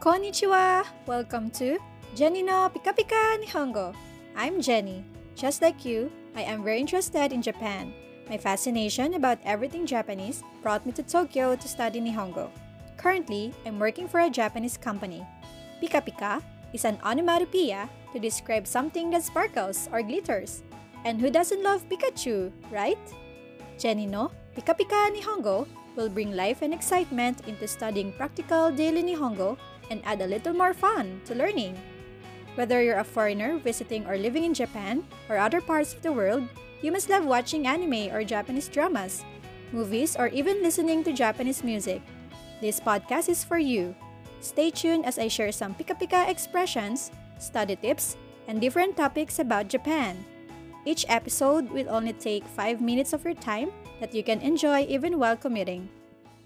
Konnichiwa! Welcome to Jeni no Pika Pika Nihongo. I'm Jeni. Just like you, I am very interested in Japan. My fascination about everything Japanese brought me to Tokyo to study Nihongo. Currently, I'm working for a Japanese company. Pika Pika is an onomatopoeia to describe something that sparkles or glitters. And who doesn't love Pikachu, right? Jeni no Pika Pika Nihongo will bring life and excitement into studying practical daily Nihongo and add a little more fun to learning. Whether you're a foreigner visiting or living in Japan or other parts of the world, you must love watching anime or Japanese dramas, movies, or even listening to Japanese music. This podcast is for you. Stay tuned as I share some pika pika expressions, study tips, and different topics about Japan. Each episode will only take 5 minutes of your time that you can enjoy even while commuting.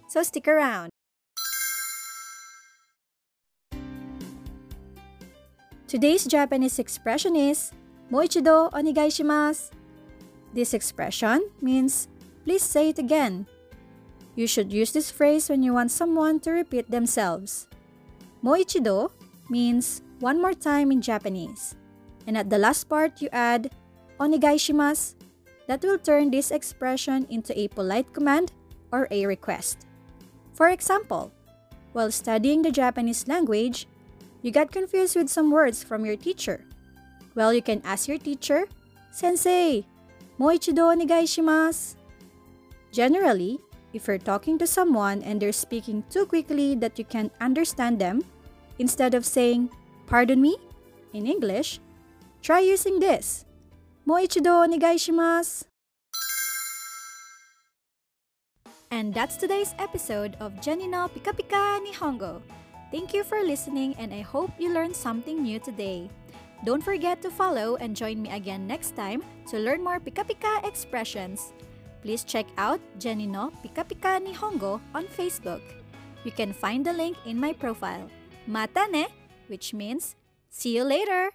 So stick around. Today's Japanese expression is Moichido onegai shimasu. This expression means please say it again. You should use this phrase when you want someone to repeat themselves. Moichido means one more time in Japanese. And at the last part you add onegai shimasu. That will turn this expression into a polite command or a request. For example, while studying the Japanese language, you got confused with some words from your teacher. Well, you can ask your teacher, Sensei, moichido onegai shimasu. Generally, if you're talking to someone and they're speaking too quickly that you can't understand them, instead of saying, Pardon me, in English, try using this. Moichido onegai shimasu. And that's today's episode of Jeni no Pika Pika Nihongo. Thank you for listening and I hope you learned something new today. Don't forget to follow and join me again next time to learn more Pika Pika expressions. Please check out Jeni no Pika Pika Nihongo on Facebook. You can find the link in my profile. Mata ne, which means see you later.